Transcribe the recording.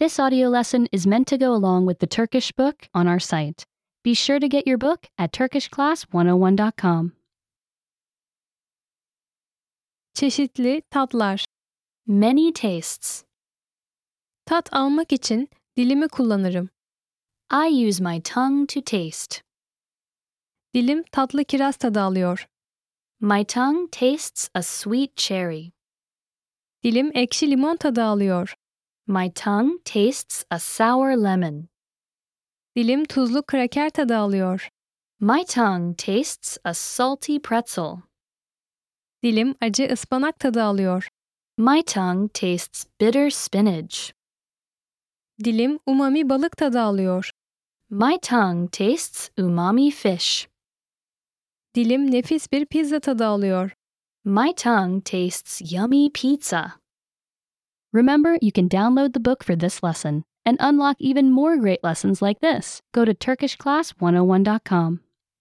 This audio lesson is meant to go along with the Turkish book on our site. Be sure to get your book at turkishclass101.com. Çeşitli tatlar. Many tastes. Tat almak için dilimi kullanırım. I use my tongue to taste. Dilim tatlı kiraz tadı alıyor. My tongue tastes a sweet cherry. Dilim ekşi limon tadı alıyor. My tongue tastes a sour lemon. Dilim tuzlu kraker tadı alıyor. My tongue tastes a salty pretzel. Dilim acı ıspanak tadı alıyor. My tongue tastes bitter spinach. Dilim umami balık tadı alıyor. My tongue tastes umami fish. Dilim nefis bir pizza tadı alıyor. My tongue tastes yummy pizza. Remember, you can download the book for this lesson and unlock even more great lessons like this. Go to TurkishClass101.com.